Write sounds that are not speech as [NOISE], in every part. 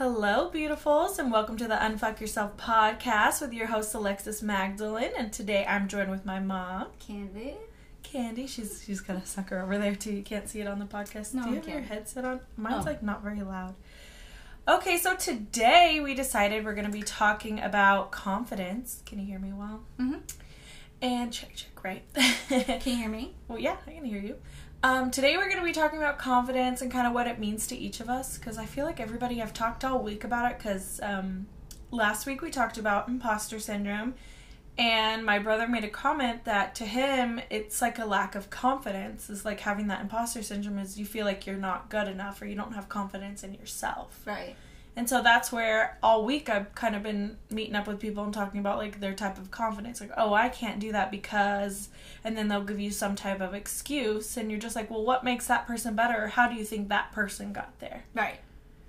Hello, beautifuls, and welcome to the Unfuck Yourself podcast with your host Alexis Magdeline. And today I'm joined with my mom, Candy. Candy. She's she's got a sucker over there too. You can't see it on the podcast. No, Do you I have your headset on? Mine's Oh. like not very loud. Okay, so today we decided we're going to be talking about confidence. Can you hear me well? Mm-hmm. And check check right. Can you hear me? [LAUGHS] Well, yeah, I can hear you. Um, today we're going to be talking about confidence and kind of what it means to each of us because I feel like everybody I've talked all week about it because um, last week we talked about imposter syndrome and my brother made a comment that to him it's like a lack of confidence is like having that imposter syndrome is you feel like you're not good enough or you don't have confidence in yourself Right. And so that's where all week I've kind of been meeting up with people and talking about like their type of confidence. Like, oh, I can't do that because, and then they'll give you some type of excuse, and you're just like, well, what makes that person better? Or how do you think that person got there? Right.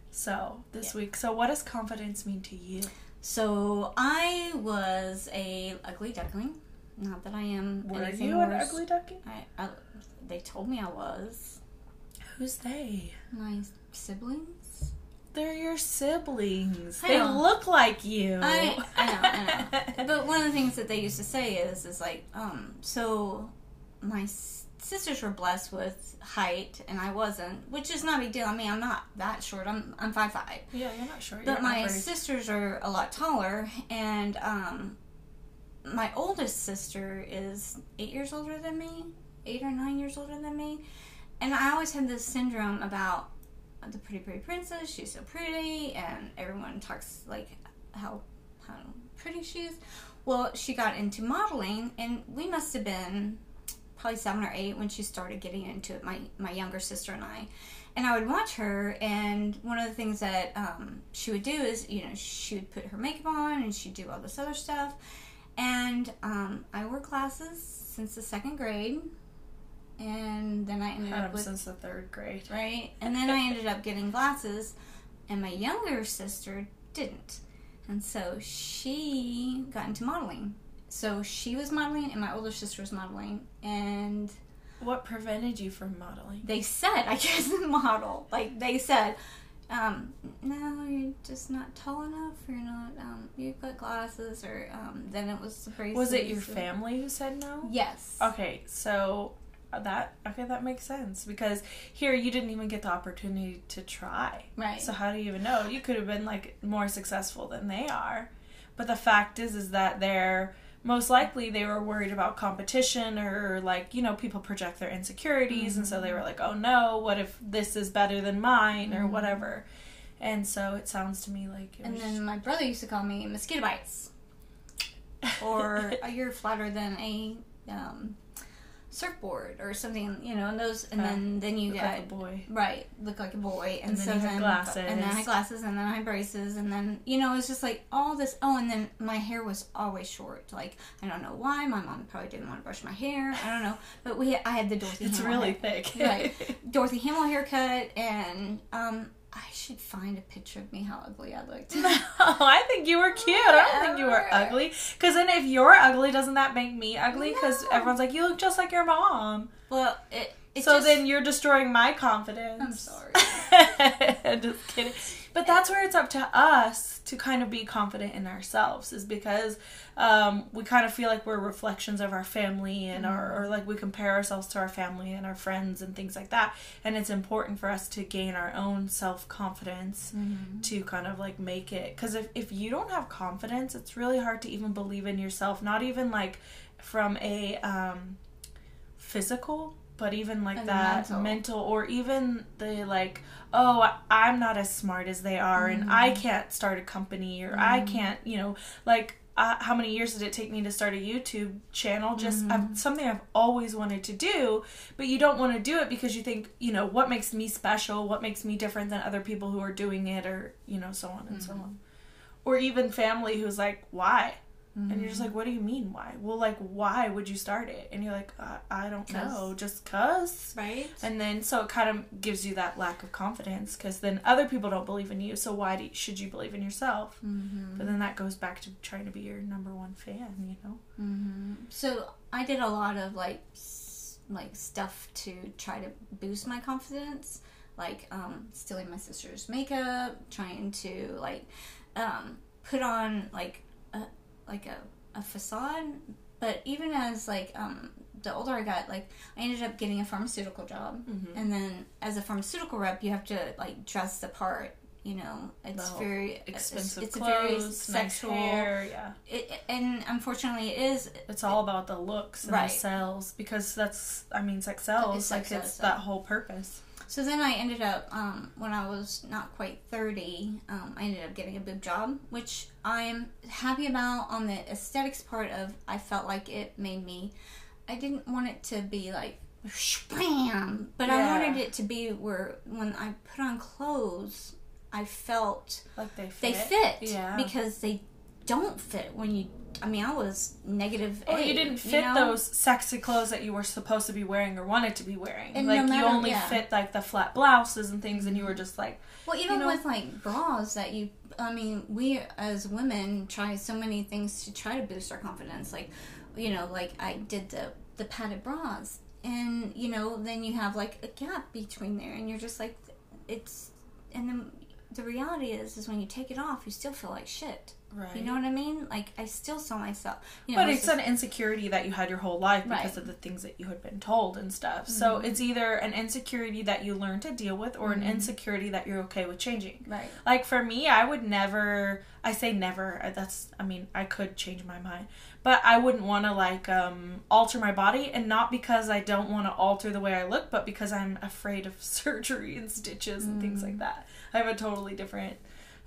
So this Yeah. week, so what does confidence mean to you? So I was a ugly duckling. Not that I am Were you an ugly ducky? I, I, they told me I was. Who's they? My siblings. They're your siblings. They look like you. I, I know, I know. [LAUGHS] But one of the things that they used to say is, is like, um, so my sisters were blessed with height, and I wasn't, which is not a big deal. I mean, I'm not that short. I'm I'm five five. yeah, you're not short. But You're my sisters are a lot taller, and um, my oldest sister is eight years older than me, eight or nine years older than me, and I always had this syndrome about the pretty pretty princess. She's so pretty, and everyone talks like how how pretty she is. Well, she got into modeling, and we must have been probably seven or eight when she started getting into it. My my younger sister and I, and I would watch her. And one of the things that um, she would do is, you know, she would put her makeup on and she'd do all this other stuff. And um, I wore glasses since the second grade, and then I ended had up with since the third grade. right? And then I ended up getting glasses, and my younger sister didn't. And so she got into modeling. So she was modeling, and my older sister was modeling. And What prevented you from modeling? they said, I can't [LAUGHS] model. Like, they said, um, no, you're just not tall enough. You're not, um, you've got glasses. Or um, then it was the braces. Was it your family who said no? Yes. Okay, so that okay that makes sense because here you didn't even get the opportunity to try. Right. So how do you even know? You could have been like more successful than they are. But the fact is is that they're most likely they were worried about competition or like, you know, people project their insecurities and so they were like, "Oh no, what if this is better than mine?" or Mhm. whatever. And so it sounds to me like it And then my brother used to call me mosquito bites. [LAUGHS] or you're flatter than a um, surfboard or something, you know, and those, and Uh, then then you got like a boy. right, look like a boy, and, And then so then glasses. and then I had glasses, and then I had braces, and then you know it's just like all this. Oh, and then my hair was always short. Like I don't know why. My mom probably didn't want to brush my hair. I don't know, but we I had the Dorothy. It's Hamill really hair- thick. Right. [LAUGHS] Dorothy Hamill haircut, and um, I should find a picture of me how ugly I looked. No, [LAUGHS] oh, I think you were cute. I don't think you were ugly. Because then if you're ugly, doesn't that make me ugly? Because No. everyone's like, you look just like your mom. well, it. it so just, then you're destroying my confidence. I'm sorry. [LAUGHS] just kidding. But that's where it's up to us to kind of be confident in ourselves, is because um, we kind of feel like we're reflections of our family and our, or like we compare ourselves to our family and our friends and things like that. And it's important for us to gain our own self confidence Mm-hmm. to kind of like make it because if, if you don't have confidence it's really hard to even believe in yourself not even like from a um physical but even like And that mental. mental. or even the like oh i'm not as smart as they are and i Mm-hmm. can't start a company or i can't you know like uh, how many years did it take me to start a YouTube channel? Just Mm-hmm. I've, something I've always wanted to do, but you don't want to do it because you think, you know, what makes me special? What makes me different than other people who are doing it, or you know, so on and so Mm-hmm. on. Or even family who's like, why? And you're Mm-hmm. just like, what do you mean why? Well, like, why would you start it? And you're like, I, I don't 'Cause. know, just cause. right. And then so it kind of gives you that lack of confidence because then other people don't believe in you. So why do should you believe in yourself? Mm-hmm. But then that goes back to trying to be your number one fan, you know? Mm-hmm. So I did a lot of like s- like stuff to try to boost my confidence. like um, stealing my sister's makeup, trying to like um, put on like like a, a facade. But even as like um, the older I got, like I ended up getting a pharmaceutical job, Mm-hmm. and then as a pharmaceutical rep, you have to like dress the part. You know, it's Well, very Expensive It's, it's clothes, a very nice sexual. hair, yeah. It, and unfortunately, it is It's all about the looks and Right. the sells because that's I mean sex sells Sex like sells, it's that whole purpose. So then I ended up, um, when I was not quite 30, um, I ended up getting a boob job, which I'm happy about on the aesthetics part of I felt like it made me, I didn't want it to be like, bam, but I wanted it to be where when I put on clothes, I felt Like they fit. they fit. Yeah. Because they don't fit when you, I mean, I was negative Well, eight, you didn't fit know? those sexy clothes that you were supposed to be wearing or wanted to be wearing. And like no you only yeah. fit like the flat blouses and things, and you were mm-hmm. just like, Well, even you know? with like bras that you, I mean, we as women try so many things to try to boost our confidence. Like, you know, like I did the the padded bras, and you know, then you have like a gap between there, and you're just like, it's, and then the reality is, is when you take it off, you still feel like shit. Right. You know what I mean? Like I still saw myself. You know, but it's just- an insecurity that you had your whole life because Right. Mm-hmm. of the things that you had been told and stuff. So it's either an insecurity that you learn to deal with or an insecurity that you're okay with changing. right. Like for me, I would never. I say never. uh, That's. I mean, I could change my mind, but I wouldn't want to like um, alter my body, and not because I don't want to alter the way I look, but because I'm afraid of [LAUGHS] surgery and stitches and things Mm. like that. I have a totally different.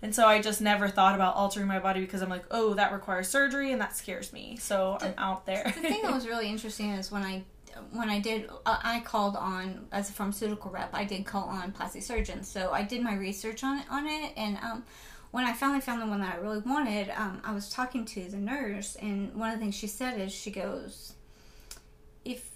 And so I just never thought about altering my body because I'm like, oh, that requires surgery and that scares me. So I'm out there. the thing that was [LAUGHS] really interesting is when I when I did uh, I called on as a pharmaceutical rep I did call on plastic surgeons so I did my research on it on it and um, when I finally found the one that I really wanted um, I was talking to the nurse and one of the things she said is she goes if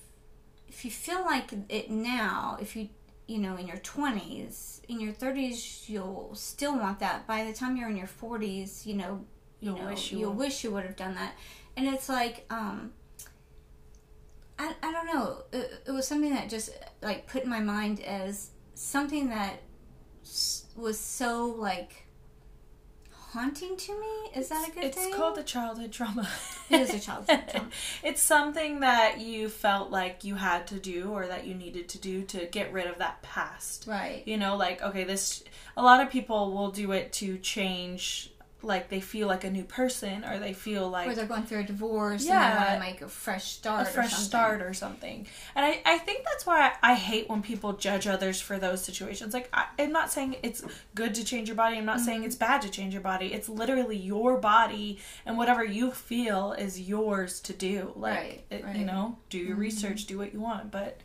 if you feel like it now if you you know in your 20s in your 30s you'll still want that by the time you're in your 40s you know you You'll know, wish you you'll would. wish you would have done that. And it's like, um, I, I don't know. It, it was something that just like put in my mind as something that was so like haunting to me. Is that a good it's thing? called a childhood trauma. It is a childhood [LAUGHS] trauma. it's something that you felt like you had to do or that you needed to do to get rid of that past. right. You know, like okay, this a lot of people will do it to change like they feel like a new person or they feel like Or they're going through a divorce and Yeah. they want to make a fresh start. a fresh or something. start or something. And I, I think that's why I hate when people judge others for those situations. Like, I, I'm not saying it's good to change your body. I'm not Mm-hmm. saying it's bad to change your body. It's literally your body, and whatever you feel is yours to do. Like, Right, it, right. you know, do your research, do what you want, but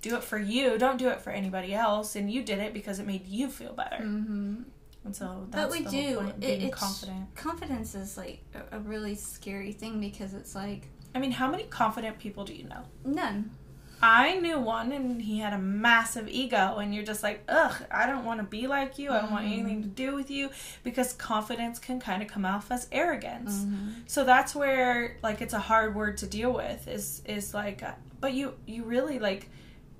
do it for you. Don't do it for anybody else. And you did it because it made you feel better. Mm-hmm. And so But that's we the do. whole point, being it's- confident. Confidence is like a, a really scary thing because it's like I mean, how many confident people do you know? none. I knew one and he had a massive ego and you're just like, ugh, I don't want to be like you. I don't want anything to do with you because confidence can kind of come off as arrogance. So that's where like it's a hard word to deal with is is like uh, but you you really like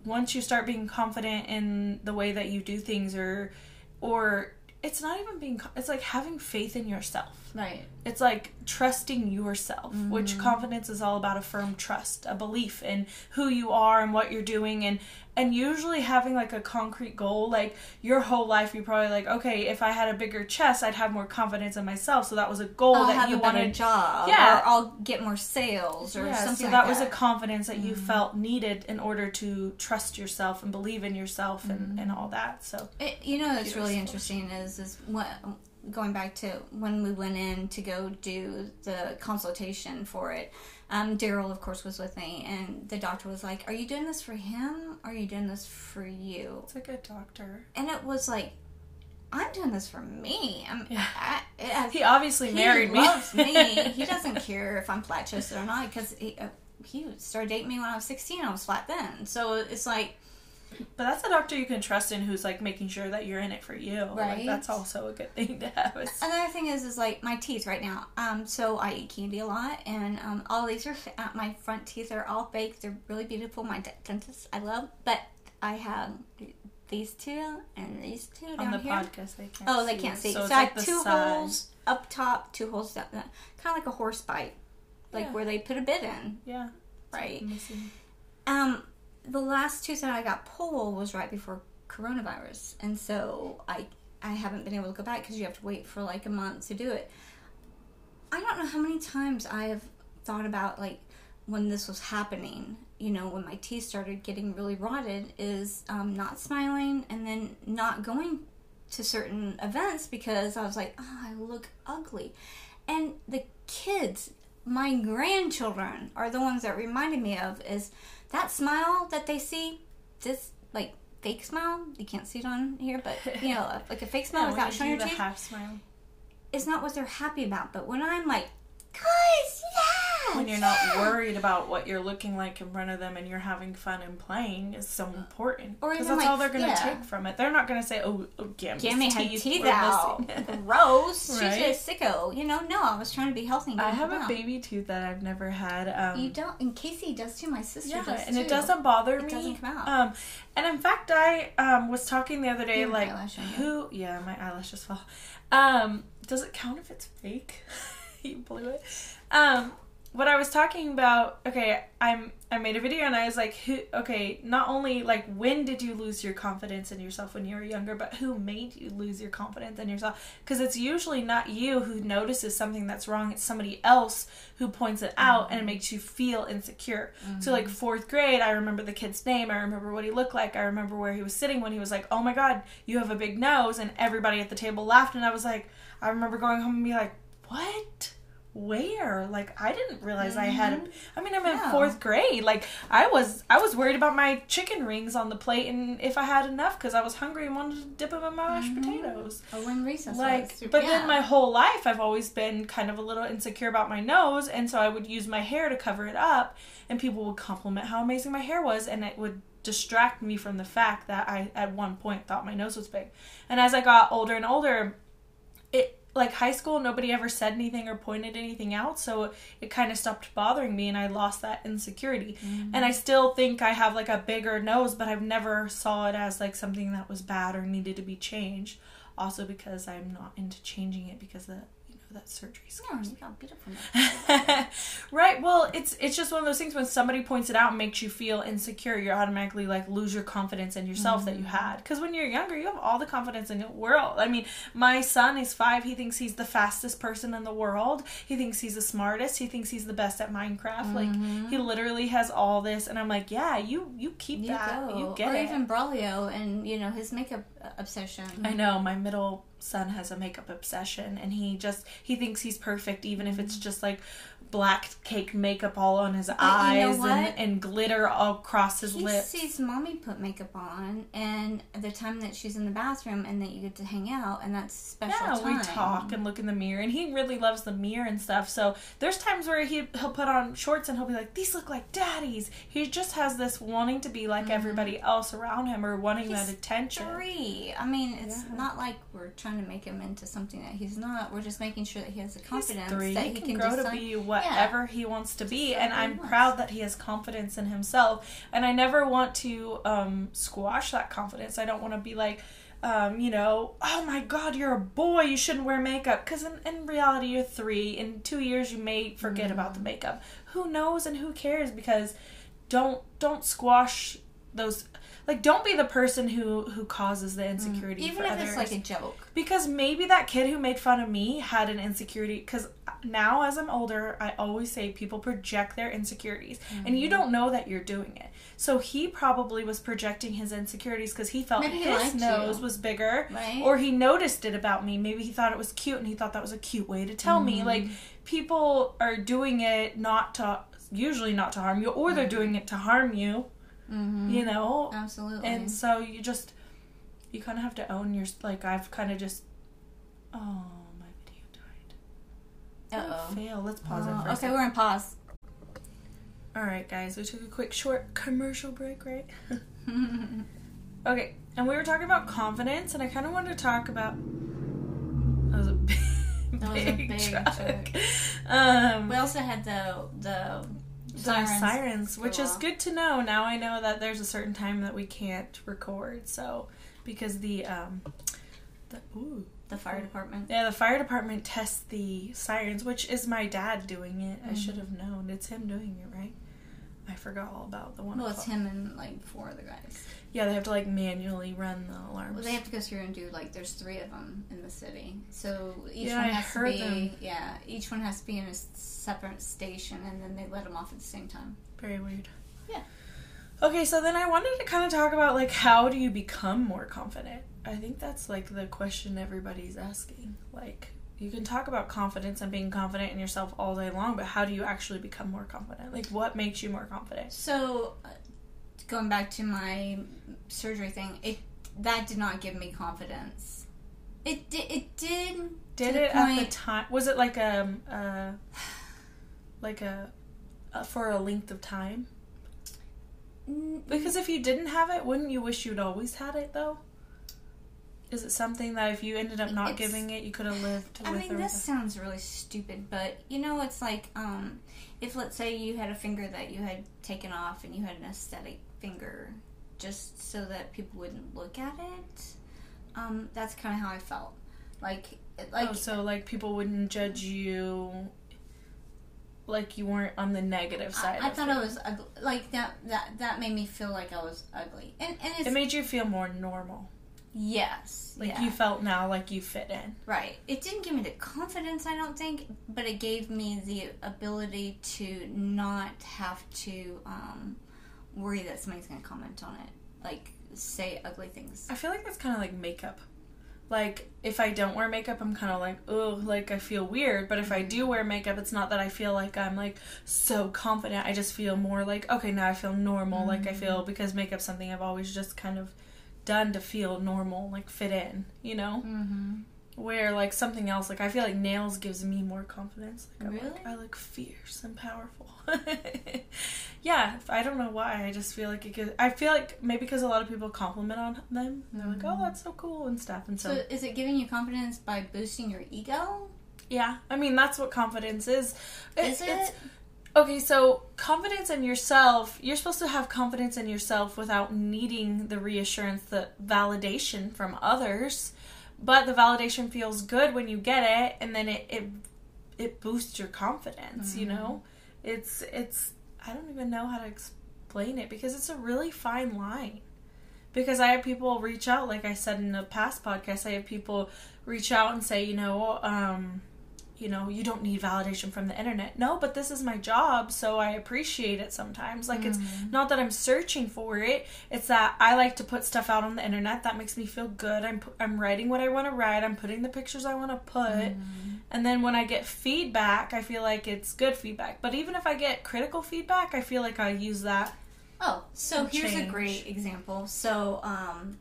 once you start being confident in the way that you do things or or it's not even being it's like having faith in yourself. Right. It's like trusting yourself, which Mm-hmm. confidence is all about a firm trust, a belief in who you are and what you're doing and and usually having like a concrete goal like your whole life you're probably like okay if i had a bigger chest i'd have more confidence in myself so that was a goal I'll that you wanted job. Yeah. Or I'll get more sales or yeah, something so like that was a confidence that you mm-hmm. felt needed in order to trust yourself and believe in yourself and, mm-hmm. and all that so It, you know, that's really interesting. Is is what going back to when we went in to go do the consultation for it. Um, Daryl, of course, was with me, and the doctor was like, "Are you doing this for him? Or are you doing this for you?" it's a good doctor And it was like, "I'm doing this for me. I'm, Yeah. I, I, he obviously he married me loves me. [LAUGHS] He doesn't care if I'm flat chested or not because he, uh, he started dating me when I was 16. I was flat then, so it's like." But that's a doctor you can trust in who's like making sure that you're in it for you like Right. that's also a good thing to have It's- Another thing is, is like my teeth right now. Um, so I eat candy a lot, and um, all these are uh, my front teeth are all fake. They're really beautiful. My dentist I love, but I have these two and these two On down the here. podcast, they can't. Oh, they see can't it. see. So, So, it's I like have two holes up top, two holes down, kind of like a horse bite, like Yeah. where they put a bit in, Yeah. right? Um, the last that I got pulled was right before coronavirus, and so I I haven't been able to go back because you have to wait for like a month to do it. I don't know how many times I have thought about like when this was happening. You know, when my teeth started getting really rotted, is um, not smiling and then not going to certain events because I was like, oh, I look ugly, and the kids my grandchildren are the ones that reminded me of is that smile that they see this like fake smile you can't see it on here but you know [LAUGHS] like a fake smile Yeah, without you showing your teeth half smile. is not what they're happy about but when i'm like when you're not worried about what you're looking like in front of them and you're having fun and playing is so important. Or Because that's all they're going to yeah. take from it. They're not going to say, oh, oh Gammy's Gammy had teeth, out. [LAUGHS] Gross. Right? She's a sicko. You know, no, I was trying to be healthy. I have a baby tooth that I've never had. Um, You don't. And Casey does too. My sister yeah, does and too. it doesn't bother It me. doesn't come out. Um, and in fact, I um was talking the other day, like eyelash who? Yeah, my eyelashes fell. Um, does it count if it's fake? [LAUGHS] you blew it. Um, what I was talking about. Okay, I'm. I made a video and I was like, who? Okay, not only like when did you lose your confidence in yourself when you were younger, but who made you lose your confidence in yourself? Because it's usually not you who notices something that's wrong. It's somebody else who points it out and it makes you feel insecure. So like mm-hmm. fourth grade, I remember the kid's name. I remember what he looked like. I remember where he was sitting when he was like, "Oh my god, you have a big nose," and everybody at the table laughed. And I was like, I remember going home and be like, "What?" Where? Like I didn't realize I had. A, mm-hmm. I mean, I'm in fourth grade. Like I was, I was worried about my chicken rings on the plate and if I had enough because I was hungry and wanted to dip them in my mashed mm-hmm. potatoes Oh, when recess like was. but yeah. then my whole life i've always been kind of a little insecure about my nose and so i would use my hair to cover it up and people would compliment how amazing my hair was and it would distract me from the fact that i at one point thought my nose was big and as i got older and older it like high school nobody ever said anything or pointed anything out so it kind of stopped bothering me and i lost that insecurity. Mm-hmm. And i still think i have like a bigger nose but i've never saw it as like something that was bad or needed to be changed. Also because i'm not into changing it because the know that surgery Yeah, you got beautiful. [LAUGHS] right well it's it's just one of those things when somebody points it out and makes you feel insecure you automatically like lose your confidence in yourself that you mm-hmm. had. Because when you're younger you have all the confidence in the world. I mean my son is five he thinks he's the fastest person in the world. He thinks he's the smartest. He thinks he's the best at minecraft. Like he mm-hmm. literally has all this and i'm like yeah you you keep You that. go. you get or it. even Braulio and you know his makeup obsession. I know my middle son has a makeup obsession and he just he thinks he's perfect even if it's just like black cake makeup all on his you know eyes and, and glitter all across his He lips. sees mommy put makeup on, and the time that she's in the bathroom, and that you get to hang out, and that's special yeah, time. we talk and look in the mirror, and he really loves the mirror and stuff. So there's times where he he'll put on shorts and he'll be like, "These look like daddy's." He just has this wanting to be like everybody else around him or wanting Mm-hmm. He's that attention. Three. I mean, it's Yeah. not like we're trying to make him into something that he's not. We're just making sure that he has the confidence that he, he can, can, grow to be whatever he wants to be, and I'm proud that he has confidence in himself. And I never want to um, squash that confidence. I don't want to be like, um, you know, oh my God, you're a boy. You shouldn't wear makeup because in, in reality, you're three. In two years, you may forget about the makeup. Who knows and who cares? Because don't don't squash those. Like, don't be the person who who causes the mm. insecurity. Even for if others. it's like a joke. because maybe that kid who made fun of me had an insecurity because now as i'm older i always say people project their insecurities. And you mm. don't know that you're doing it. So he probably was projecting his insecurities because he felt Maybe his liked nose you. was bigger Right. or he noticed it about me. Maybe he thought it was cute and he thought that was a cute way to tell me. Like mm. people are doing it not to usually not to harm you or they're doing it to harm you Mm-hmm. you know Absolutely. and so you just you kind of have to own your like I've kind of just oh my video died. Uh-oh. Oh, fail. Let's pause it Oh, for a okay, second. we're in pause. All right, guys, we took a quick short commercial break, right? [LAUGHS] okay, and we were talking about confidence, and I kind of wanted to talk about. That was a big, [LAUGHS] That was a big truck. truck. Um, we also had the the Sirens sirens, which is good to know. Now I know that there's a certain time that we can't record. So because the um, the ooh. The fire department. Yeah, the fire department tests the sirens, which is my dad doing it. I Mhm. should have known. It's him doing it, right? I forgot all about the one. Well, it's him and like four other guys. Yeah, they have to like manually run the alarms. Well, they have to go through and do like there's three of them in the city, so each Yeah, one has to be them. yeah, each one has to be in a separate station, and then they let them off at the same time. Very weird. Yeah. Okay, so then I wanted to kind of talk about like how do you become more confident? I think that's like the question everybody's asking. Like you can talk about confidence and being confident in yourself all day long, but how do you actually become more confident? Like what makes you more confident? So, going back to my surgery thing, it that did not give me confidence. It did. It did. Did the it at the time? Was it like a, uh, like a, uh, for a length of time? Because if you didn't have it, wouldn't you wish you'd always had it though? Is it something that if you ended up not It's- giving it, you could have lived I with mean, this sounds really stupid, but you know, it's like um, if let's say you had a finger that you had taken off and you had an aesthetic finger, just so that people wouldn't look at it. Um, that's kind of how I felt. Like, like oh, so like people wouldn't judge you, like you weren't on the negative side. I, I thought it. I was ugly. Like that. That that made me feel like I was ugly, and and it's It made you feel more normal, yes, like yeah. you felt now like you fit in. Right. It didn't give me the confidence, I don't think, but it gave me the ability to not have to um, worry that somebody's going to comment on it, like say ugly things. I feel like that's kind of like makeup. Like if I don't wear makeup, I'm kind of like, oh, like I feel weird. But if I do wear makeup, it's not that I feel like I'm like so confident. I just feel more like, okay, now I feel normal. Like I feel because makeup's something I've always just kind of done to feel normal, like fit in. You know, Mm-hmm. where like something else, like I feel like nails gives me more confidence. Like I'm Really? like I look fierce and powerful. [LAUGHS] yeah, I don't know why. I just feel like it gives. I feel like maybe because a lot of people compliment on them. They're like, "Oh, that's so cool" and stuff. And so, So, is it giving you confidence by boosting your ego? yeah, I mean that's what confidence is. Is it? Okay? So confidence in yourself. You're supposed to have confidence in yourself without needing the reassurance, the validation from others. But the validation feels good when you get it, and then it it, it boosts your confidence. You Mm-hmm. know, it's it's. I don't even know how to explain it because it's a really fine line. Because I have people reach out, like I said in a past podcast, I have people reach out and say, you know, um, you know, you don't need validation from the internet. No, but this is my job, so I appreciate it sometimes. Like it's not that I'm searching for it. It's that I like to put stuff out on the internet that makes me feel good. I'm I'm writing what I want to write. I'm putting the pictures I want to put. And then when I get feedback, I feel like it's good feedback. But even if I get critical feedback, I feel like I use that. Oh, so here's a great example. So, um,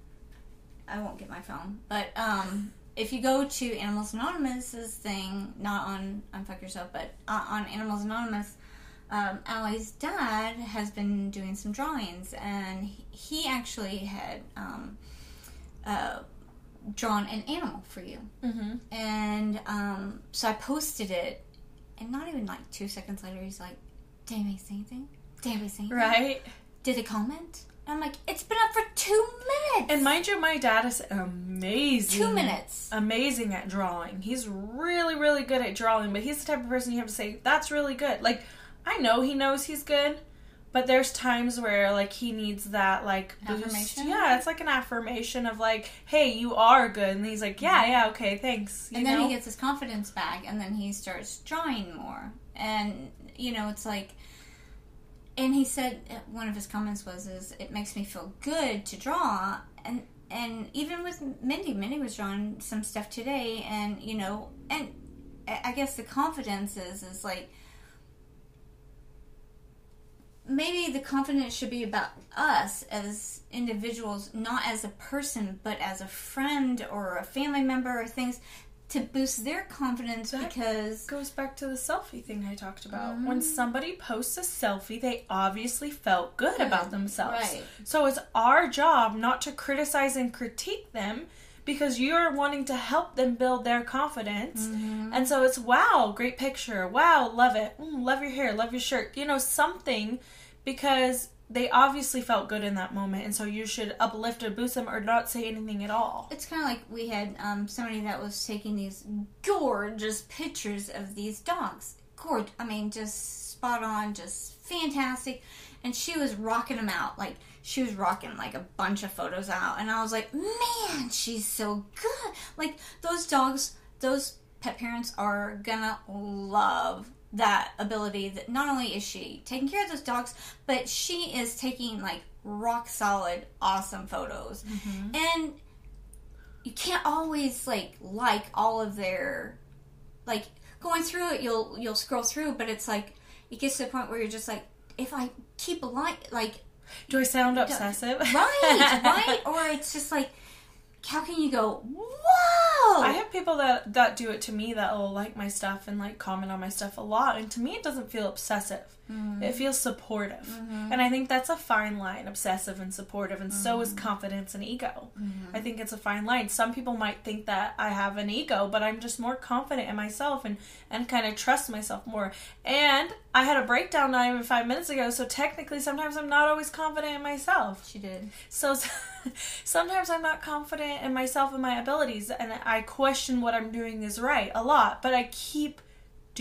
I won't get my phone, but um, if you go to Animals Anonymous's thing, not on Unfuck Yourself, but uh, on Animals Anonymous, um, Allie's dad has been doing some drawings, and he- he actually had um, uh, drawn an animal for you. Mm-hmm. And um, so I posted it, and not even like two seconds later, he's like, "Did anybody say anything? Did anybody say anything? Right. Did they comment?" I'm like, "It's been up for two minutes." And mind you, my dad is amazing. two minutes. Amazing at drawing. He's really, really good at drawing, but he's the type of person you have to say, that's really good. Like, I know he knows he's good, but there's times where, like, he needs that, like, boost. Affirmation? Yeah, it's like an affirmation of, like, hey, you are good. And he's like, yeah, yeah, okay, thanks. You and then know? he gets his confidence back, and then he starts drawing more. And you know, it's like. And he said one of his comments was, "Is it makes me feel good to draw?" And and even with Mindy, Mindy was drawing some stuff today, and you know, and I I guess the confidence is is like maybe the confidence should be about us as individuals, not as a person, but as a friend or a family member or things to boost their confidence That because goes back to the selfie thing I talked about. Mm-hmm. When somebody posts a selfie, they obviously felt good about themselves. Right. So it's our job not to criticize and critique them because you're wanting to help them build their confidence. Mm-hmm. And so it's wow, great picture. Wow, love it. Mm, love your hair, love your shirt. You know, something because they obviously felt good in that moment. And so you should uplift or boost them or not say anything at all. It's kind of like we had um, somebody that was taking these gorgeous pictures of these dogs. Gorgeous. I mean, just spot on, just fantastic. And she was rocking them out. Like, she was rocking like a bunch of photos out. And I was like, man, she's so good. Like, those dogs, those pet parents are gonna love that ability that not only is she taking care of those dogs, but she is taking like rock solid, awesome photos. Mm-hmm. And you can't always like like all of their like going through it you'll you'll scroll through but it's like it gets to the point where you're just like if i keep a like like Do I sound obsessive? right right [LAUGHS] or it's just like how can you go whoa I have people that that do it to me that will like my stuff and like comment on my stuff a lot, and to me it doesn't feel obsessive. Mm-hmm. It feels supportive, mm-hmm. and I think that's a fine line, obsessive and supportive, and so is mm-hmm. confidence and ego. I think it's a fine line. Some people might think that I have an ego, but I'm just more confident in myself and and kind of trust myself more. And I had a breakdown not even five minutes ago, so technically sometimes I'm not always confident in myself. she did So [LAUGHS] sometimes I'm not confident in myself and my abilities, and I question what I'm doing is right a lot, but I keep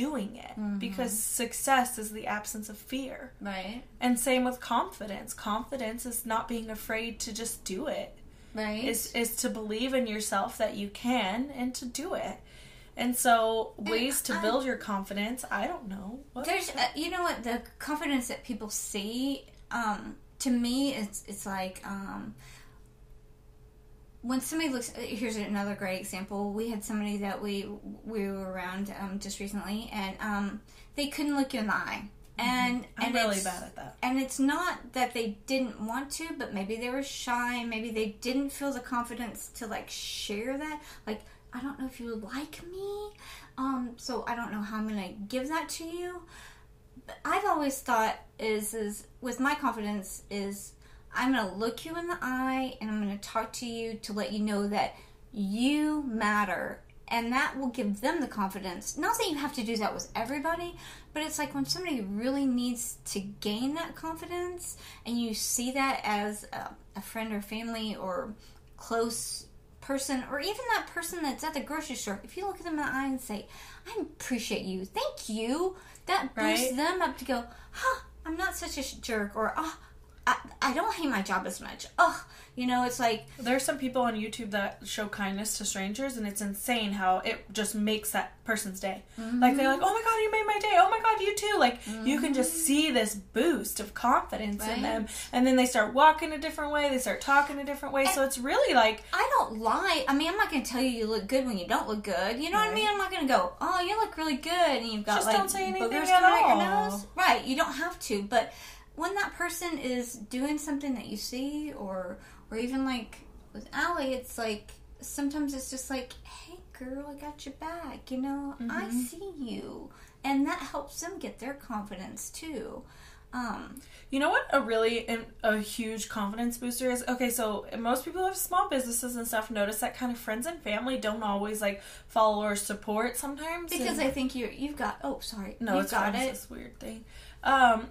doing it because success is the absence of fear. right And same with confidence. Confidence is not being afraid to just do it. right Is is to believe in yourself that you can and to do it. And so ways to I- build your confidence, I don't know. What- there's uh, you know what the confidence that people see um to me it's it's like um when somebody looks here's another great example. We had somebody that we we were around um, just recently and um they couldn't look you in the eye. And I'm and really bad at that. and it's not that they didn't want to but maybe they were shy. Maybe they didn't feel the confidence to like share that. Like i don't know if you like me um so i don't know how i'm gonna give that to you. But i've always thought is is with my confidence is i'm gonna look you in the eye and i'm gonna talk to you to let you know that you matter. And that will give them the confidence. Not that you have to do that with everybody but it's like when somebody really needs to gain that confidence and you see that as a, a friend or family or close person or even that person that's at the grocery store if you look at them in the eye and say i appreciate you. Thank you. That boosts Right. them up to go huh i'm not such a jerk or oh I, I don't hate my job as much oh you know it's like There's some people on YouTube that show kindness to strangers, and it's insane how it just makes that person's day. Like they're like, mm-hmm. "Oh my god, you made my day! Oh my god, you too!" Like you can just mm-hmm. see this boost of confidence in them, and then they start walking a different way. They start talking a different way. so it's really like, I don't lie. I mean, I'm not going to tell you you look good when you don't look good. You know what I mean? I'm not going to go, oh, you look really good, and you've got Just like don't say anything at coming out your nose. Right? You don't have to. But when that person is doing something that you see, or or even like with Allie, it's like sometimes it's just like, hey, girl, I got your back. You know, I Mm-hmm. see you, and that helps them get their confidence too. Um, You know what a really a huge confidence booster is? Okay, so most people who have small businesses and stuff notice that kind of friends and family don't always like follow or support sometimes because and- they think you you've got. Oh, sorry, no, it's got it. It's this weird thing. Um,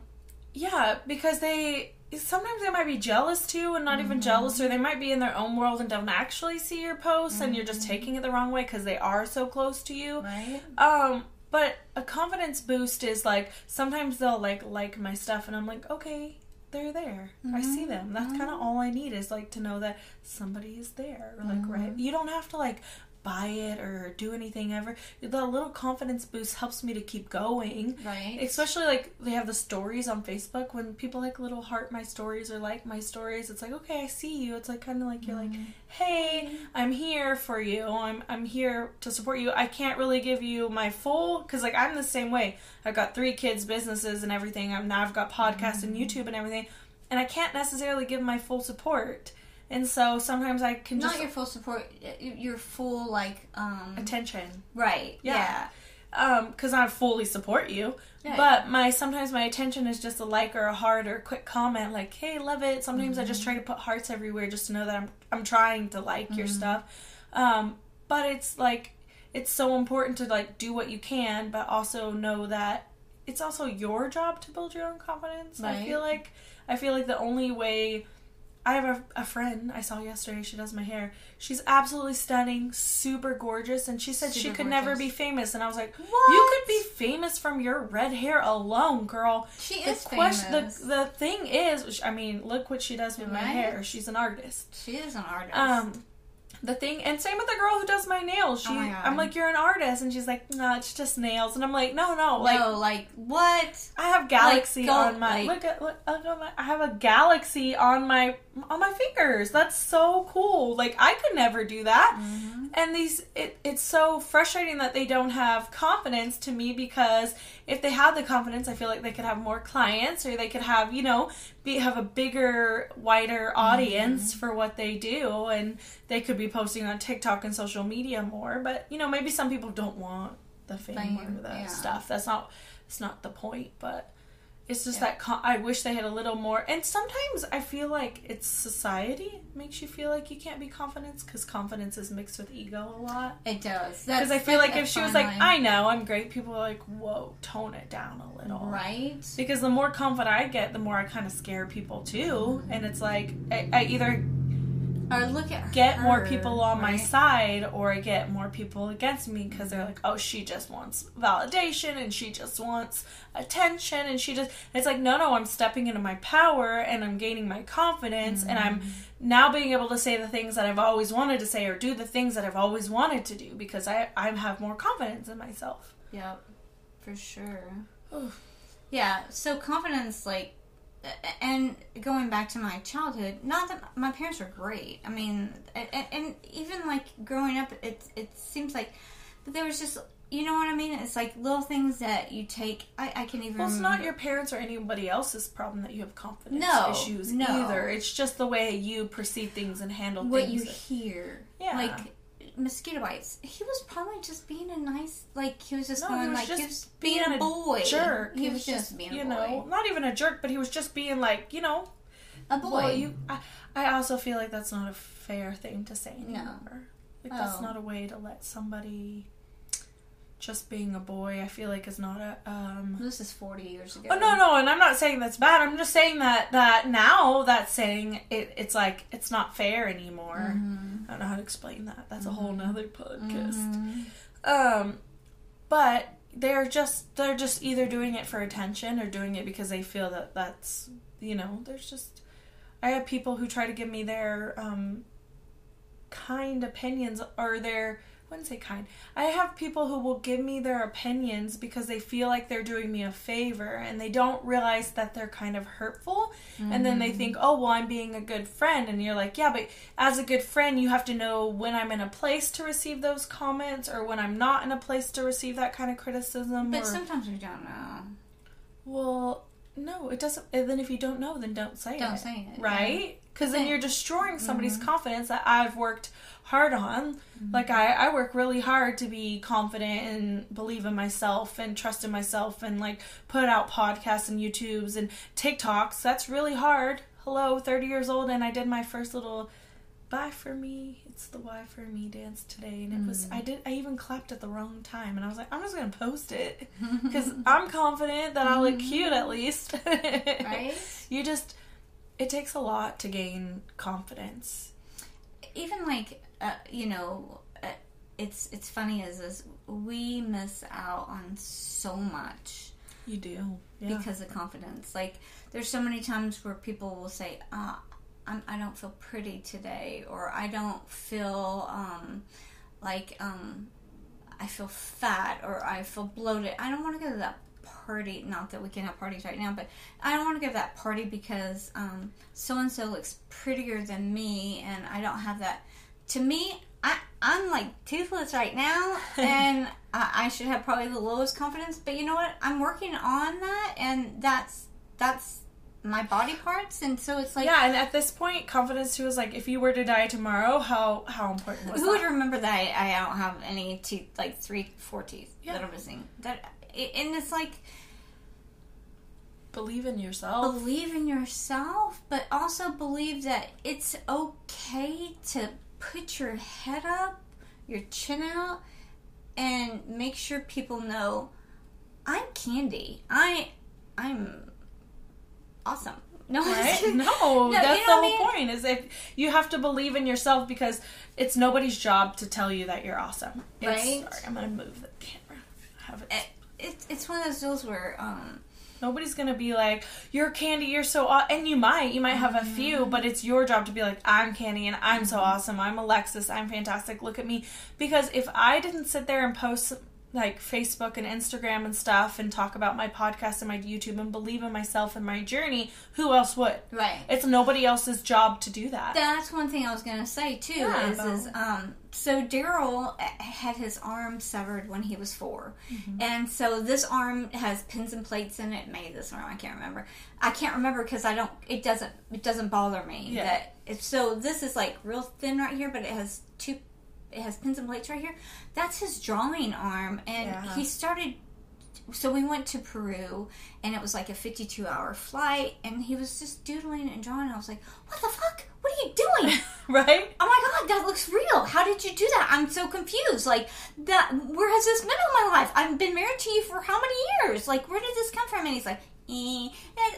yeah, because they sometimes they might be jealous too, and not even mm-hmm. jealous, or they might be in their own world and don't actually see your posts, and you're just mm-hmm. taking it the wrong way because they are so close to you. Right. Um, but a confidence boost is like sometimes they'll like like my stuff, and I'm like, okay, they're there. I see mm-hmm. them. That's kind of all I need is like to know that somebody is there. Like right, you don't have to like buy it or do anything ever. That little confidence boost helps me to keep going. Right. Especially like they have the stories on Facebook when people like little heart my stories or like my stories. It's like okay, I see you. It's like kind of like you're like, mm-hmm. hey, I'm here for you. I'm I'm here to support you. I can't really give you my full because like I'm the same way. I've got three kids, businesses, and everything. I'm now I've got podcasts and mm-hmm. YouTube and everything, and I can't necessarily give my full support. And so sometimes I can just not your full support your full like um attention. right Yeah. yeah, um because i fully support you Right. but my sometimes my attention is just a like or a heart or a quick comment like hey love it sometimes i just try to put hearts everywhere just to know that i'm i'm trying to like your stuff Um, but it's like it's so important to like do what you can, but also know that it's also your job to build your own confidence. I feel like I feel like the only way I have a, a friend I saw yesterday. She does my hair. She's absolutely stunning, super gorgeous, and she said she Super could never be famous. And I was like, What? you could be famous from your red hair alone, girl. She The is question, the, famous. the thing is, I mean, look what she does with my hair. She's an artist. she is an artist. Um, the thing, and same with the girl who does my nails. She, Oh my I'm like, you're an artist, and she's like, no, it's just nails, and I'm like, no, no, like. no, like what? I have galaxy go- on my like- look at look, look at my I have a galaxy on my on my fingers. That's so cool. Like I could never do that. Mm-hmm. And these it, it's so frustrating that they don't have confidence to me because if they had the confidence, I feel like they could have more clients or they could have, you know, be have a bigger, wider audience Mm-hmm. for what they do and they could be posting on TikTok and social media more, but you know, maybe some people don't want the fame, Fame, or the yeah. stuff. That's not it's not the point, but it's just Yeah. that con- I wish they had a little more. And sometimes I feel like it's society makes you feel like you can't be confident because confidence is mixed with ego a lot. It does. Because I feel like if she was like, line. "I know, I'm great," people are like, "Whoa, tone it down a little." right? Because the more confident I get, the more I kind of scare people too, and it's like I, I either Or look at get more people on my side or get more people against me because they're like, oh, she just wants validation and she just wants attention and she just. It's like, no, no, I'm stepping into my power and I'm gaining my confidence and I'm Mm-hmm. now being able to say the things that I've always wanted to say or do the things that I've always wanted to do because I, I have more confidence in myself. Yep, for sure. Oof. Yeah, so confidence, like, and going back to my childhood, not that my parents were great. I mean, and, and even like growing up, it it seems like, but there was just, you know what I mean? It's like little things that you take. I, I can even. Well, it's not your parents or anybody else's problem that you have confidence No, issues no. either. It's just the way you perceive things and handle what things. you that- hear. Yeah. Like mosquito bites. He was probably just being a nice, like he was just No, going he was like just he was being, a boy. jerk. He, was, just, being a you boy. know, not even a jerk, but he was just being like, you know, a boy. Well, you, I, I also feel like that's not a fair thing to say No. anymore. Like that's Oh. not a way to let somebody just being a boy. I feel like is not a. um this is forty years ago. Oh no, no, and I'm not saying that's bad. I'm just saying that that now that saying it, it's like it's not fair anymore. Mhm. I don't know how to explain that. That's a whole nother podcast. Mhm. Um, but they're just they're just either doing it for attention or doing it because they feel that that's you know there's just I have people who try to give me their um kind opinions or their wouldn't say kind. I have people who will give me their opinions because they feel like they're doing me a favor and they don't realize that they're kind of hurtful. And then they think, oh, well, I'm being a good friend. And you're like, yeah, but as a good friend, you have to know when I'm in a place to receive those comments or when I'm not in a place to receive that kind of criticism. But or, sometimes we don't know. well, no, it doesn't. and Then if you don't know, then don't say Don't it. say it, Right? Because then you're destroying somebody's Mhm. confidence that I've worked hard on. Mm-hmm. Like, I, I work really hard to be confident and believe in myself and trust in myself and, like, put out podcasts and YouTubes and TikToks. That's really hard. Hello, 30 years old, and I did my first little bye for me. It's the why for me dance today. And it was, Mm. I did, I even clapped at the wrong time. And I was like, I'm just going to post it [LAUGHS] because I'm confident that I'll look cute at least. right? [LAUGHS] You just, it takes a lot to gain confidence. Even like uh, you know, uh, it's it's funny is is we miss out on so much You do. Yeah. because of confidence. Like there's so many times where people will say, uh, I'm, "I don't feel pretty today," or "I don't feel um, like um, I feel fat," or "I feel bloated." I don't want to go to that party. Not that we can have parties right now, but I don't want to go to that party because so and so looks prettier than me, and I don't have that. To me, I, I'm like toothless right now, [LAUGHS] and I, I should have probably the lowest confidence. But you know what? I'm working on that, and that's that's my body parts, and so it's like, yeah, and at this point, confidence too is like, if you were to die tomorrow, how how important was who would remember that I, I don't have any teeth, like three, four teeth Yeah. that are missing? That and it's like Believe in yourself. believe in yourself, but also believe that it's okay to put your head up your chin out, and make sure people know I'm Candy. I I'm awesome. [LAUGHS] No, Right? no, No, you that's know the whole I mean? point. Is if you have to believe in yourself because it's nobody's job to tell you that you're awesome. It's, Right. Sorry, I'm gonna move the camera. Have it. It, it's it's one of those deals where um Nobody's gonna be like, "You're Candy, you're so," aw-. and you might, you might have a few, Mm-hmm. but it's your job to be like, "I'm Candy, and I'm so awesome. I'm Alexis. I'm fantastic. Look at me." Because if I didn't sit there and post like Facebook and Instagram and stuff and talk about my podcast and my YouTube and believe in myself and my journey, who else would? right. It's nobody else's job to do that. That's one thing I was gonna say too. Yeah. is is um so Daryl had his arm severed when he was 4 Mm-hmm. and so this arm has pins and plates in it. Maybe this arm I can't remember. I can't remember because I don't. It doesn't. It doesn't bother me Yeah. that. If, so this is like real thin right here, but it has two. It has pins and plates right here. That's his drawing arm, and Yeah. he started so we went to Peru and it was like a 52 hour flight and he was just doodling and drawing. and I was like, what the fuck? What are you doing? [LAUGHS] right? oh my god, that looks real. How did you do that? I'm so confused. Like that, where has this been in my life? I've been married to you for how many years? Like, where did this come from? And he's like, eh,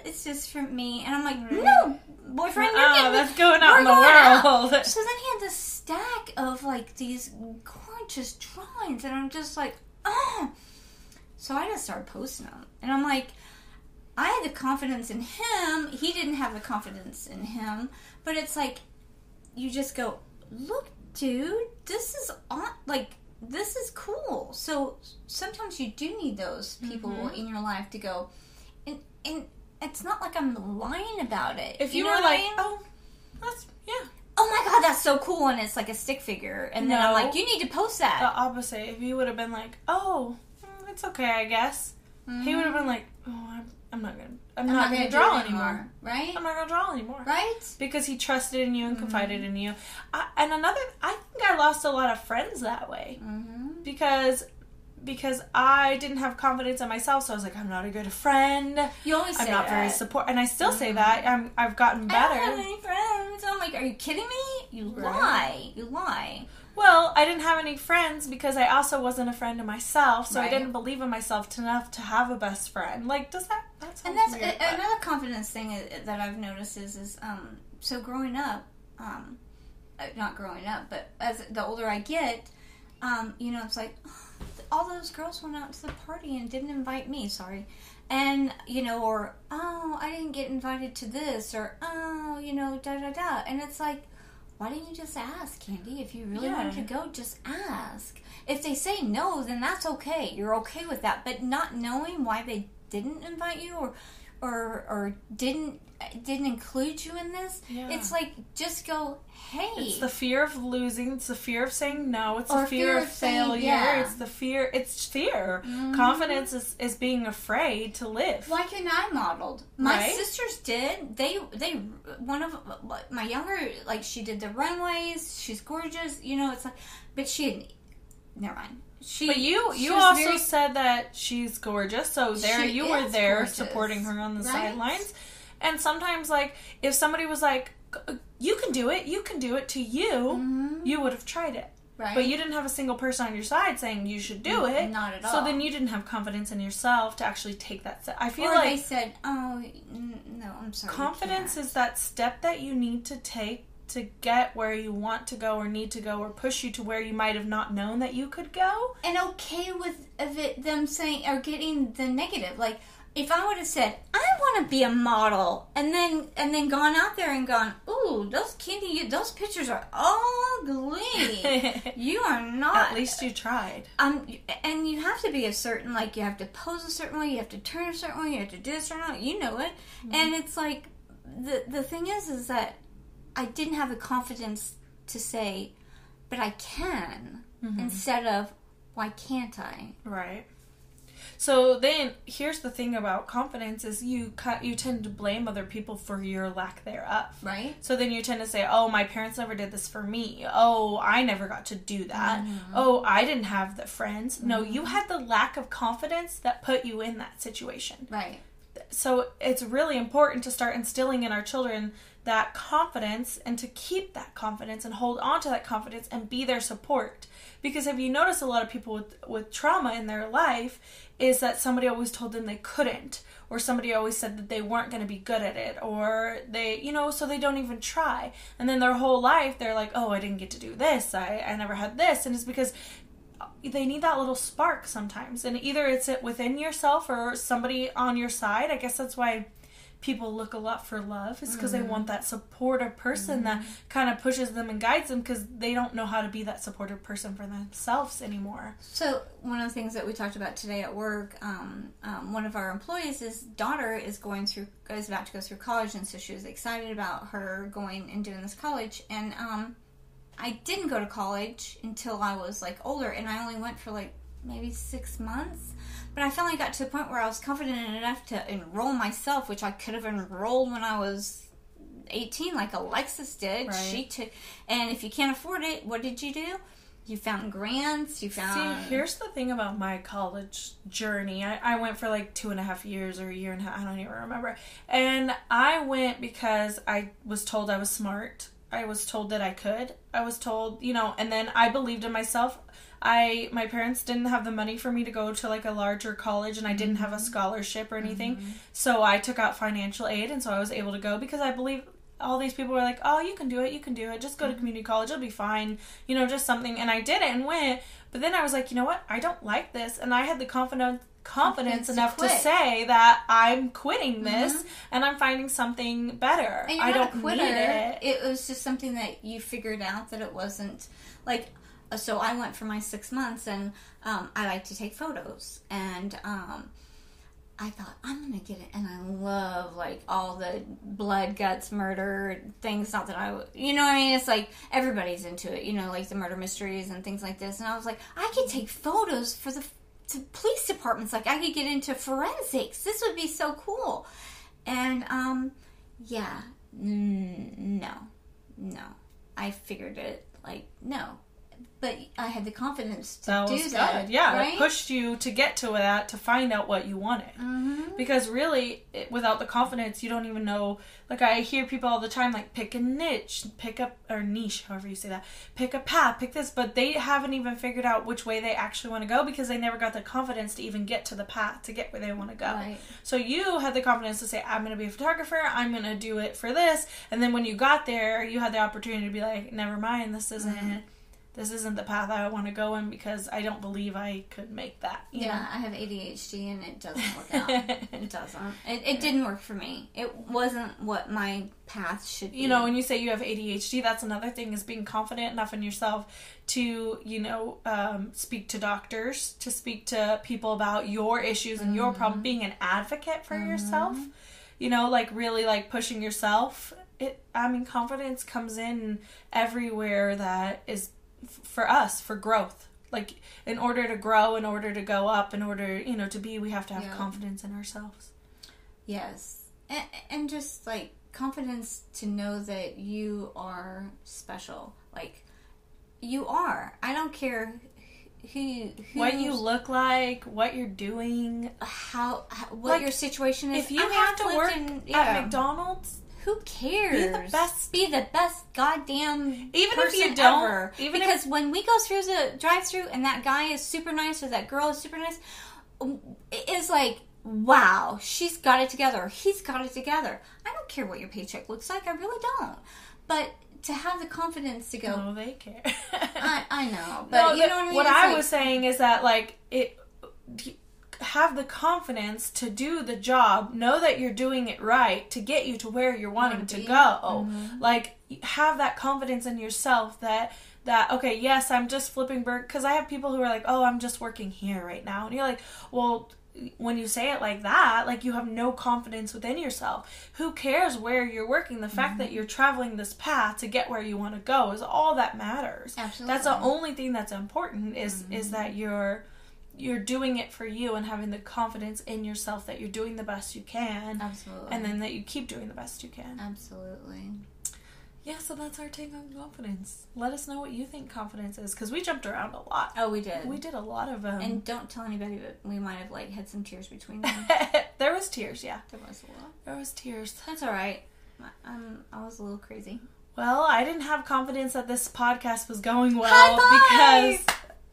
it's just from me. And I'm like, no, boyfriend, you're Oh, that's going out in the going out. world. So then he had this stack of like these gorgeous drawings, and I'm just like, oh. So I just started posting them, and I'm like, I had the confidence in him. He didn't have the confidence in him, but it's like, you just go, look, dude, this is on like. This is cool. So sometimes you do need those people Mm-hmm. in your life to go, and and it's not like I'm lying about it. If you, know were what I like, mean? "Oh, that's yeah," oh my god, that's so cool, and it's like a stick figure, and then I'm like, you need to post that. the opposite. If you would have been like, "Oh, it's okay, I guess," he would have been like, "Oh, I'm, I'm not gonna, I'm, I'm not, gonna, do draw it anymore. right? I'm not gonna draw anymore." Right? Because he trusted in you and Mm-hmm. confided in you. I, and another, I think I lost a lot of friends that way Mm-hmm. because because I didn't have confidence in myself. So I was like, I'm not a good friend. You always say I'm not that. very support, and I still say Mhm. that. I'm, I've gotten better. I don't have any friends. I'm like, are you kidding me? You Right. lie. You lie. Well, I didn't have any friends because I also wasn't a friend to myself, so I didn't believe in myself enough to have a best friend. Like, does that? That And that's weird, a, another confidence thing that I've noticed is is um so growing up, um, uh, not growing up, but as the older I get, um, you know, it's like all those girls went out to the party and didn't invite me. Sorry. And you know, or oh, I didn't get invited to this, or oh, you know, da da da. And it's like, why didn't you just ask, Candy? If you really Yeah. wanted to go, just ask. If they say no, then that's okay. You're okay with that. But not knowing why they didn't invite you or or or didn't didn't include you in this, Yeah. it's like just go, hey. It's the fear of losing. It's the fear of saying no. It's Or the fear, fear of of saying failure. yeah. It's the fear. It's fear. Mhm. Confidence is, is being afraid to live. like and I modeled. My Right? sisters did. They they one of my younger like she did the runways. She's gorgeous. You know, it's like, but she. Never mind. She. But you you also very- said that she's gorgeous, so there you were there gorgeous, supporting her on the right? sidelines. And sometimes, like if somebody was like, "You can do it, you can do it," to you, Mhm. you would have tried it. right. But you didn't have a single person on your side saying you should do it. Not at all. So then you didn't have confidence in yourself to actually take that step. I feel or like they said, "Oh no, I'm sorry." confidence is that step that you need to take to get where you want to go or need to go or push you to where you might have not known that you could go. and okay with of it, them saying or getting the negative. Like if I would have said, "I want to be a model," and then and then gone out there and gone, "Ooh, those candy, those pictures are ugly." [LAUGHS] you are not. At least you tried. um, and you have to be a certain like you have to pose a certain way, you have to turn a certain way, you have to do a certain way. You know it, and it's like the the thing is is that I didn't have the confidence to say, but I can instead of why can't I? Right. So then, here's the thing about confidence: is you cut you tend to blame other people for your lack thereof. Right? So then you tend to say, "Oh, my parents never did this for me. Oh, I never got to do that. Mm-hmm. Oh, I didn't have the friends." No, mm-hmm. you had the lack of confidence that put you in that situation. Right. so it's really important to start instilling in our children that confidence and to keep that confidence and hold on to that confidence and be their support. Because if you notice a lot of people with, with trauma in their life is that somebody always told them they couldn't or somebody always said that they weren't going to be good at it or they you know so they don't even try. And then their whole life they're like oh i didn't get to do this. I, I never had this. And it's because they need that little spark sometimes. And either it's it within yourself or somebody on your side i guess that's why people look a lot for love is because mm-hmm. they want that supportive person mm-hmm. that kind of pushes them and guides them because they don't know how to be that supportive person for themselves anymore. So one of the things that we talked about today at work, um, um, one of our employees, his daughter is going through is about to go through college, and so she was excited about her going and doing this college. And um, I didn't go to college until I was like older, and I only went for like maybe six months. But I finally got to the point where I was confident enough to enroll myself, which I could have enrolled when I was 18, like Alexis did. Right. She took, and if you can't afford it, what did you do? You found grants. You found. See, here's the thing about my college journey. I, I went for like two and a half years or a year and a half. I don't even remember. And I went because I was told I was smart. I was told that I could. I was told, you know, and then I believed in myself. I my parents didn't have the money for me to go to like a larger college and I didn't have a mm-hmm. scholarship or anything. Mm-hmm. So I took out financial aid and so I was able to go because I believe all these people were like, "Oh, you can do it. You can do it. Just go to mm-hmm. community college. It'll be fine." You know, just something and I did it and went. But then I was like, "You know what? I don't like this." And I had the confidence confidence to enough quit. to say that I'm quitting this mm-hmm. and I'm finding something better. I don't need it. It was just something that you figured out that it wasn't like so I went for my six months, and um, I like to take photos, and um, I thought I'm gonna get it, and I love like all the blood, guts, murder things. Not that I, you know, I mean, it's like everybody's into it, you know, like the murder mysteries and things like this. And I was like, I could take photos for the police departments. Like I could get into forensics. This would be so cool. And um, yeah, n- no, no, I figured it. Like no, but I had the confidence to that do that. Good. Yeah, right? it pushed you to get to that to find out what you wanted. Mm-hmm. Because really, it, without the confidence, you don't even know. Like I hear people all the time, like pick a niche, pick up or niche, however you say that, pick a path, pick this, but they haven't even figured out which way they actually want to go because they never got the confidence to even get to the path to get where they want to go. Right. So you had the confidence to say, I'm going to be a photographer. I'm going to do it for this, and then when you got there, you had the opportunity to be like, never mind, this isn't. Mm-hmm this isn't the path I want to go in because I don't believe I could make that. yeah, know? I have ADHD and it doesn't work [LAUGHS] out. it doesn't. It, it didn't work for me. It wasn't what my path should be. You know, when you say you have ADHD, that's another thing is being confident enough in yourself to, you know, um, speak to doctors, to speak to people about your issues and mm-hmm. your problem, being an advocate for mm-hmm. yourself. You know, like really like pushing yourself. It. I mean, confidence comes in everywhere that is for us for growth like in order to grow in order to go up in order you know to be we have to have yeah. confidence in ourselves yes and, and just like confidence to know that you are special like you are i don't care who, what you look like, what you're doing, how, how what like, your situation is. If you I have to work in, yeah. at McDonald's, who cares? Be the best. Be the best goddamn. Even if you don't. Ever. Even because if, when we go through the drive-through and that guy is super nice or that girl is super nice, it's like wow, she's got it together. He's got it together. I don't care what your paycheck looks like. I really don't. But to have the confidence to go. No, they care. I, I know, [LAUGHS] but no, you know what I mean. What it's I like, was saying is that like it have the confidence to do the job, know that you're doing it right to get you to where you're wanting to go. Mm-hmm. Like have that confidence in yourself that that okay, yes, I'm just flipping bird cuz I have people who are like, "Oh, I'm just working here right now." And you're like, "Well, when you say it like that, like you have no confidence within yourself. Who cares where you're working? The fact mm-hmm. that you're traveling this path to get where you want to go is all that matters. Absolutely. That's the only thing that's important is mm-hmm. is that you're you're doing it for you and having the confidence in yourself that you're doing the best you can. Absolutely. And then that you keep doing the best you can. Absolutely. Yeah, so that's our take on confidence. Let us know what you think confidence is, because we jumped around a lot. Oh, we did. We did a lot of um. And don't tell anybody, but we might have like had some tears between them. [LAUGHS] there was tears, yeah. there was a lot. There was tears. That's all right. I- Um, I was a little crazy. Well, I didn't have confidence that this podcast was going well because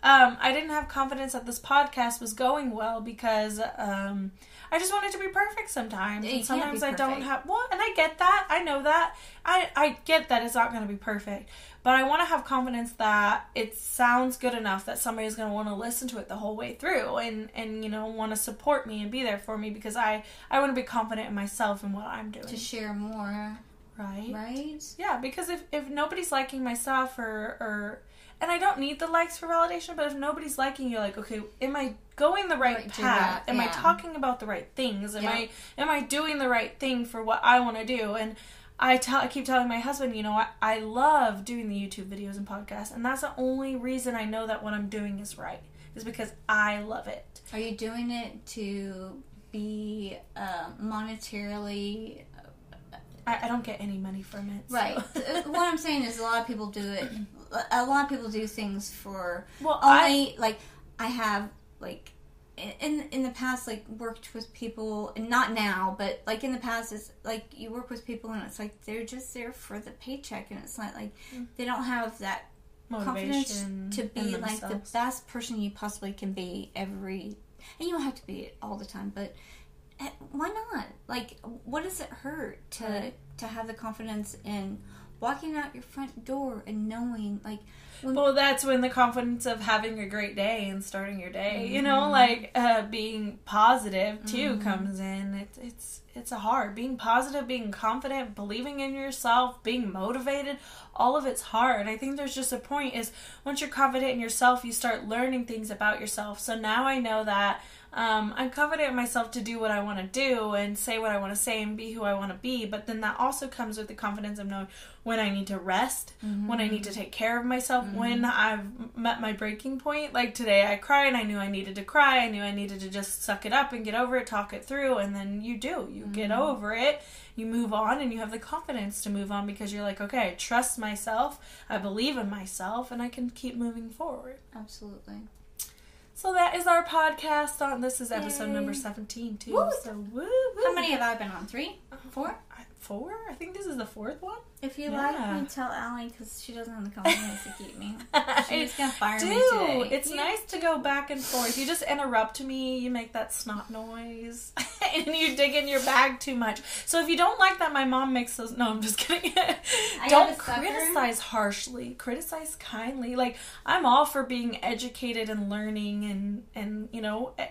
um, I didn't have confidence that this podcast was going well because um, I just want it to be perfect sometimes. Yeah, and sometimes I don't have well, and I get that. I know that. I I get that it's not going to be perfect, but I want to have confidence that it sounds good enough that somebody's going to want to listen to it the whole way through and and you know want to support me and be there for me because I I want to be confident in myself and what I'm doing. To share more, right? right? Yeah, because if, if nobody's liking myself or or and I don't need the likes for validation, but if nobody's liking you, like, okay, am I going the right Right, path? that, Am I talking about the right things? Am Yeah. I am I doing the right thing for what I want to do? And I tell I keep telling my husband, you know, I, I love doing the YouTube videos and podcasts, and that's the only reason I know that what I'm doing is right. Is because I love it. Are you doing it to be uh, monetarily I, I don't get any money from it. right? [LAUGHS] Uh, what I'm saying is, a lot of people do it. A lot of people do things for Well, I like I have like in in the past like worked with people and not now but like in the past it's like you work with people and it's like they're just there for the paycheck and it's not like Mm. they don't have that confidence motivation to be like the best person you possibly can be every and you don't have to be it all the time but eh, why not like what does it hurt to Right. to have the confidence in walking out your front door and knowing like when Well, that's when the confidence of having a great day and starting your day, you know, Mhm. like uh, being positive too Mhm. comes in. It's it's it's a hard being positive, being confident, believing in yourself, being motivated. All of it's hard. I think there's just a point is once you're confident in yourself, you start learning things about yourself. So now I know that um, I'm confident in myself to do what I want to do and say what I want to say and be who I want to be. But then that also comes with the confidence of knowing when I need to rest, when I need to take care of myself, when I've met my breaking point. Like today, I cried. I knew I needed to cry. I knew I needed to just suck it up and get over it, talk it through, and then you do. You get over it. You move on, and you have the confidence to move on because you're like, okay, I trust myself. I believe in myself, and I can keep moving forward. absolutely So that is our podcast. On this is episode Yay. number seventeen too. Woo. So woo, how many have I been on three uh-huh. four I- Four? I think this is the fourth one. if you Yeah. like me tell Allie because she doesn't have the confidence to keep me [LAUGHS] she's gonna fire do. me today It's You- nice to go back and forth. You just interrupt me, you make that snot noise, [LAUGHS] and you dig in your bag too much. So if you don't like that my mom makes those no, I'm just [LAUGHS] kidding. don't criticize harshly. Criticize kindly. Like I'm all for being educated and learning and and you know eh,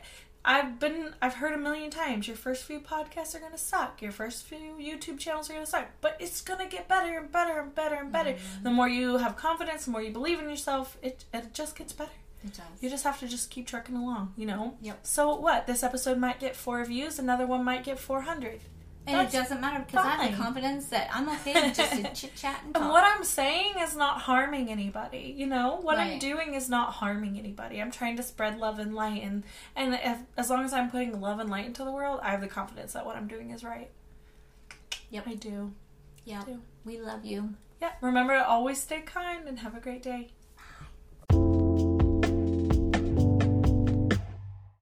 I've been I've heard a million times your first few podcasts are gonna suck. Your first few YouTube channels are gonna suck. But it's gonna get better and better and better and better. Mm-hmm. The more you have confidence, the more you believe in yourself, it it just gets better. it does You just have to just keep trucking along, you know? Yep. So what? This episode might get four views, another one might get four hundred. And That's it doesn't matter because I have the confidence that I'm okay with just to chit chat [LAUGHS] and talk. And what I'm saying is not harming anybody, you know? What I'm doing is not harming anybody. I'm trying to spread love and light and and if, as long as I'm putting love and light into the world, I have the confidence that what I'm doing is right. Yep. I do. yeah, we love you. Yeah, remember to always stay kind and have a great day.